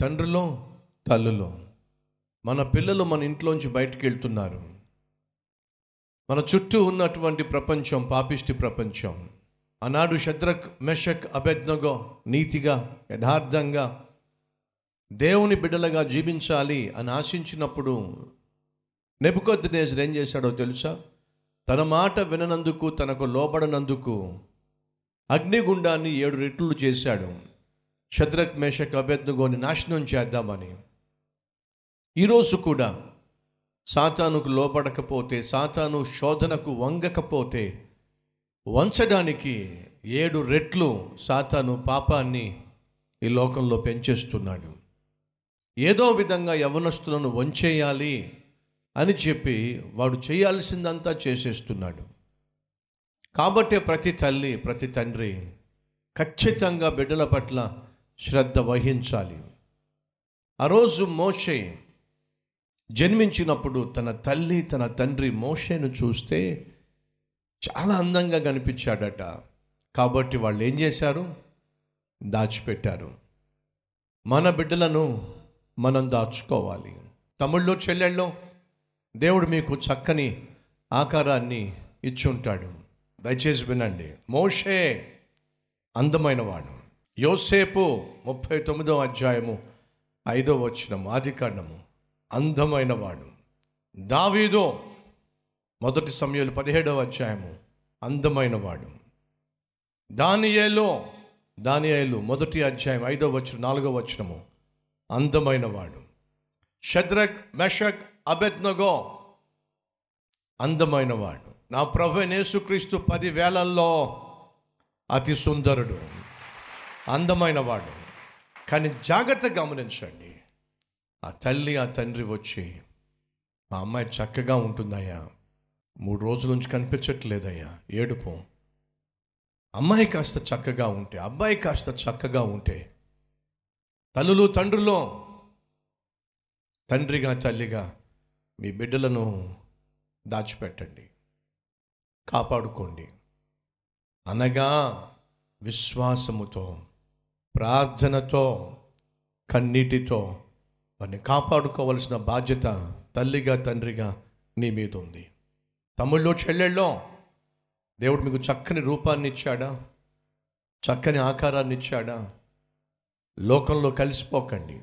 తండ్రిలో తల్లులో. మన పిల్లలు మన ఇంట్లోంచి బయటికి వెళ్తున్నారు మన చుట్టూ ఉన్నటువంటి ప్రపంచం పాపిష్టి ప్రపంచం. ఆనాడు శద్రక్ మెషక్ అభెజ్ఞగో నీతిగా యథార్థంగా దేవుని బిడ్డలుగా జీవించాలి అని ఆశించినప్పుడు నెబుకొద్దునేజర్ ఏం చేశాడో తెలుసా? తన మాట విననందుకు తనకు లోబడనందుకు అగ్నిగుండాన్ని ఏడు రెట్లు చేశాడు. శద్రక్ మేషక్ అభ్యర్థుగోని నాశనం చేద్దామని. ఈరోజు కూడా సాతానుకు లోపడకపోతే సాతాను శోధనకు వంగకపోతే వంచడానికి ఏడు రెట్లు సాతాను పాపాన్ని ఈ లోకంలో పెంచేస్తున్నాడు. ఏదో విధంగా యవనస్తులను వంచేయాలి అని చెప్పి వాడు చేయాల్సిందంతా చేసేస్తున్నాడు. కాబట్టే ప్రతి తల్లి ప్రతి తండ్రి ఖచ్చితంగా బిడ్డల పట్ల శ్రద్ధ వహించాలి. ఆ రోజు మోషే జన్మించినప్పుడు తన తల్లి తన తండ్రి మోషేను చూస్తే చాలా అందంగా కనిపించాడట. కాబట్టి వాళ్ళు ఏం చేశారు? దాచిపెట్టారు. మన బిడ్డలను మనం దాచుకోవాలి. తమిళ్ళో చెల్లెళ్ళు దేవుడు మీకు చక్కని ఆకారాన్ని ఇచ్చుంటాడు దయచేసి వినండి. మోషే అందమైనవాడు యోసేపు ముప్పై తొమ్మిదో అధ్యాయము ఐదో వచనము ఆదికాండము అందమైన వాడు. దావీదో మొదటి సమయంలో పదిహేడవ అధ్యాయము అందమైన వాడు. దానియేలో దానియేలు మొదటి అధ్యాయం ఐదో వచనం నాలుగో వచనము అందమైన వాడు. షద్రక్ మెషక్ అబెత్నగో అందమైన వాడు. నా ప్రభు యేసుక్రీస్తు పది వేలల్లో అతి సుందరుడు. అందమైన వాడు. కానీ జాగ్రత్త గమనించండి. ఆ తల్లి ఆ తండ్రి వచ్చి మా అమ్మాయి చక్కగా ఉంటుందయ్యా. మూడు రోజుల నుంచి కనిపించట్లేదయ్యా. ఏడుపు. అమ్మాయి కాస్త చక్కగా ఉంటే అబ్బాయి కాస్త చక్కగా ఉంటే తల్లులు తండ్రులు తండ్రిగా తల్లిగా మీ బిడ్డలను దాచిపెట్టండి. కాపాడుకోండి. అనగా విశ్వాసముతో ప్రార్థనతో కన్నీటితో వారిని కాపాడుకోవలసిన బాధ్యత తల్లిగా తండ్రిగా నీ మీద ఉంది. తమ్ముళ్ళు చెల్లెళ్ళో దేవుడు మీకు చక్కని రూపాన్ని ఇచ్చాడా? చక్కని ఆకారాన్ని ఇచ్చాడా? లోకంలో కలిసిపోకండి.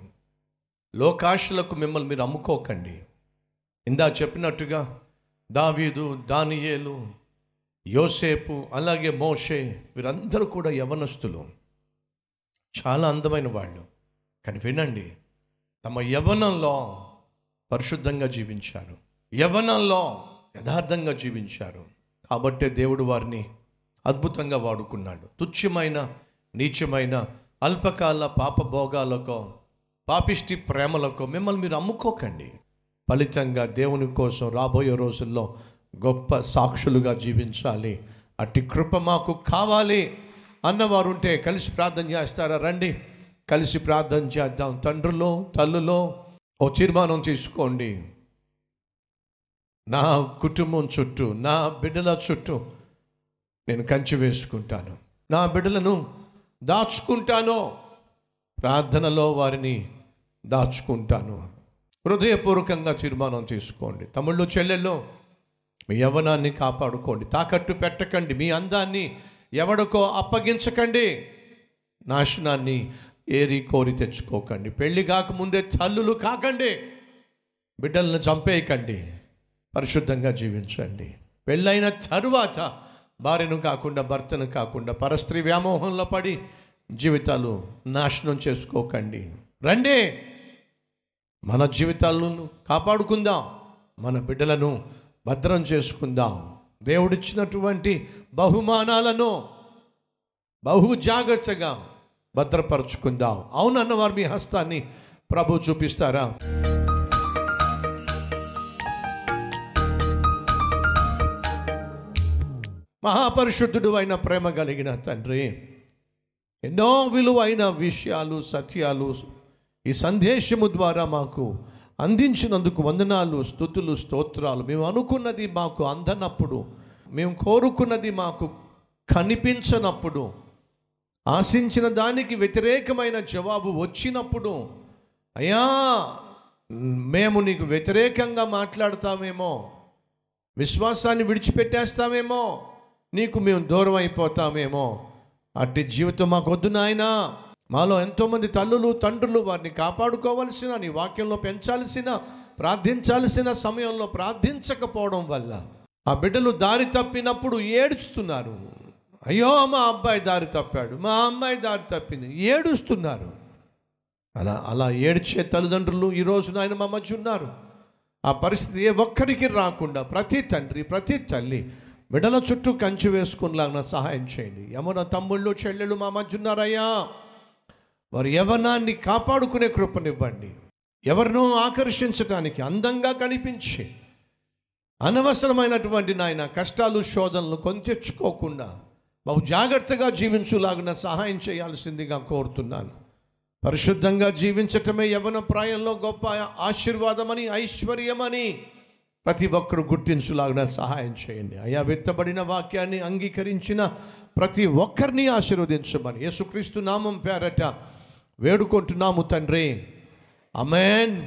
లోకాశలకు మిమ్మల్ని మీరు అమ్ముకోకండి. ఇందా చెప్పినట్టుగా దావీదు దానియేలు యోసేపు అలాగే మోషే వీరందరూ కూడా యవనస్తులు. చాలా అందమైన వాళ్ళు. కానీ వినండి తమ యవనంలో పరిశుద్ధంగా జీవించారు. యవనంలో యథార్థంగా జీవించారు. కాబట్టే దేవుడు వారిని అద్భుతంగా వాడుకున్నాడు. తుచ్చమైన నీచమైన అల్పకాల పాపభోగాలకో పాపిష్టి ప్రేమలకో మిమ్మల్ని మీరు అమ్ముకోకండి. ఫలితంగా దేవుని కోసం రాబోయే రోజుల్లో గొప్ప సాక్షులుగా జీవించాలి. అట్టి కృప మాకు కావాలి. అన్నవారు ఉంటే కలిసి ప్రార్థన చేస్తారా? రండి కలిసి ప్రార్థన చేద్దాం. తండ్రులో తల్లులో ఓ తీర్మానం తీసుకోండి. నా కుటుంబం చుట్టూ నా బిడ్డల చుట్టూ నేను కంచి వేసుకుంటాను. నా బిడ్డలను దాచుకుంటాను. ప్రార్థనలో వారిని దాచుకుంటాను. హృదయపూర్వకంగా తీర్మానం తీసుకోండి. తమ్ముళ్ళు చెల్లెళ్ళు మీ యవ్వనాన్ని కాపాడుకోండి. తాకట్టు పెట్టకండి. మీ అందాన్ని ఎవడికో అప్పగించకండి. నాశనాన్ని ఏరి కోరి తెచ్చుకోకండి. పెళ్ళి కాకముందే తల్లులు కాకండి. బిడ్డలను చంపేయకండి. పరిశుద్ధంగా జీవించండి. పెళ్ళైన తరువాత భార్యను కాకుండా భర్తను కాకుండా పరస్త్రీ వ్యామోహంలో పడి జీవితాలు నాశనం చేసుకోకండి. రండి. మన జీవితాలను కాపాడుకుందాం. మన బిడ్డలను భద్రం చేసుకుందాం. దేవుడిచ్చినటువంటి బహుమానాలను బహు జాగ్రత్తగా భద్రపరచుకుందాం. అవునన్న వారు మీ హస్తాన్ని ప్రభు చూపిస్తారా? మహాపరిశుద్ధుడు అయిన ప్రేమ కలిగిన తండ్రి ఎన్నో విలువైన విషయాలు సత్యాలు ఈ సందేశము ద్వారా మాకు అందించినందుకు వందనాలు స్థుతులు స్తోత్రాలు. మేము అనుకున్నది మాకు అందనప్పుడు మేము కోరుకున్నది మాకు కనిపించనప్పుడు ఆశించిన దానికి వ్యతిరేకమైన జవాబు వచ్చినప్పుడు అయ్యా మేము నీకు వ్యతిరేకంగా మాట్లాడతామేమో విశ్వాసాన్ని విడిచిపెట్టేస్తామేమో నీకు మేము దూరం అయిపోతామేమో. అట్టి జీవితం మాకు వద్దు నాయనా. మాలో ఎంతోమంది తల్లులు తండ్రులు వారిని కాపాడుకోవాల్సిన నీ వాక్యంలో పెంచాల్సిన ప్రార్థించాల్సిన సమయంలో ప్రార్థించకపోవడం వల్ల ఆ బిడ్డలు దారి తప్పినప్పుడు ఏడుస్తున్నారు. అయ్యో మా అబ్బాయి దారి తప్పాడు మా అమ్మాయి దారి తప్పింది ఏడుస్తున్నారు. అలా అలా ఏడ్చే తల్లిదండ్రులు ఈ రోజు నాయన మా మధ్య ఉన్నారు. ఆ పరిస్థితి ఏ ఒక్కరికి రాకుండా ప్రతి తండ్రి ప్రతి తల్లి బిడ్డల చుట్టూ కంచి వేసుకునేలాగా సహాయం చేయండి. ఎవరో తమ్ముళ్ళు చెల్లెళ్ళు మా మధ్య ఉన్నారయ్యా. వారి యవనాన్ని కాపాడుకునే కృపనివ్వండి. ఎవరినో ఆకర్షించటానికి అందంగా కనిపించి అనవసరమైనటువంటి నాయన కష్టాలు శోధనలు కొని తెచ్చుకోకుండా బహు జాగ్రత్తగా జీవించులాగున సహాయం చేయాల్సిందిగా కోరుతున్నాను. పరిశుద్ధంగా జీవించటమే యవన ప్రాయంలో గొప్ప ఆశీర్వాదమని ఐశ్వర్యమని ప్రతి ఒక్కరు గుర్తించులాగిన సహాయం చేయండి. అయా విత్తబడిన వాక్యాన్ని అంగీకరించిన ప్రతి ఒక్కరిని ఆశీర్వదించమని యేసుక్రీస్తు నామం పేరట వేడుకుంటున్నాము తండ్రి. అమెన్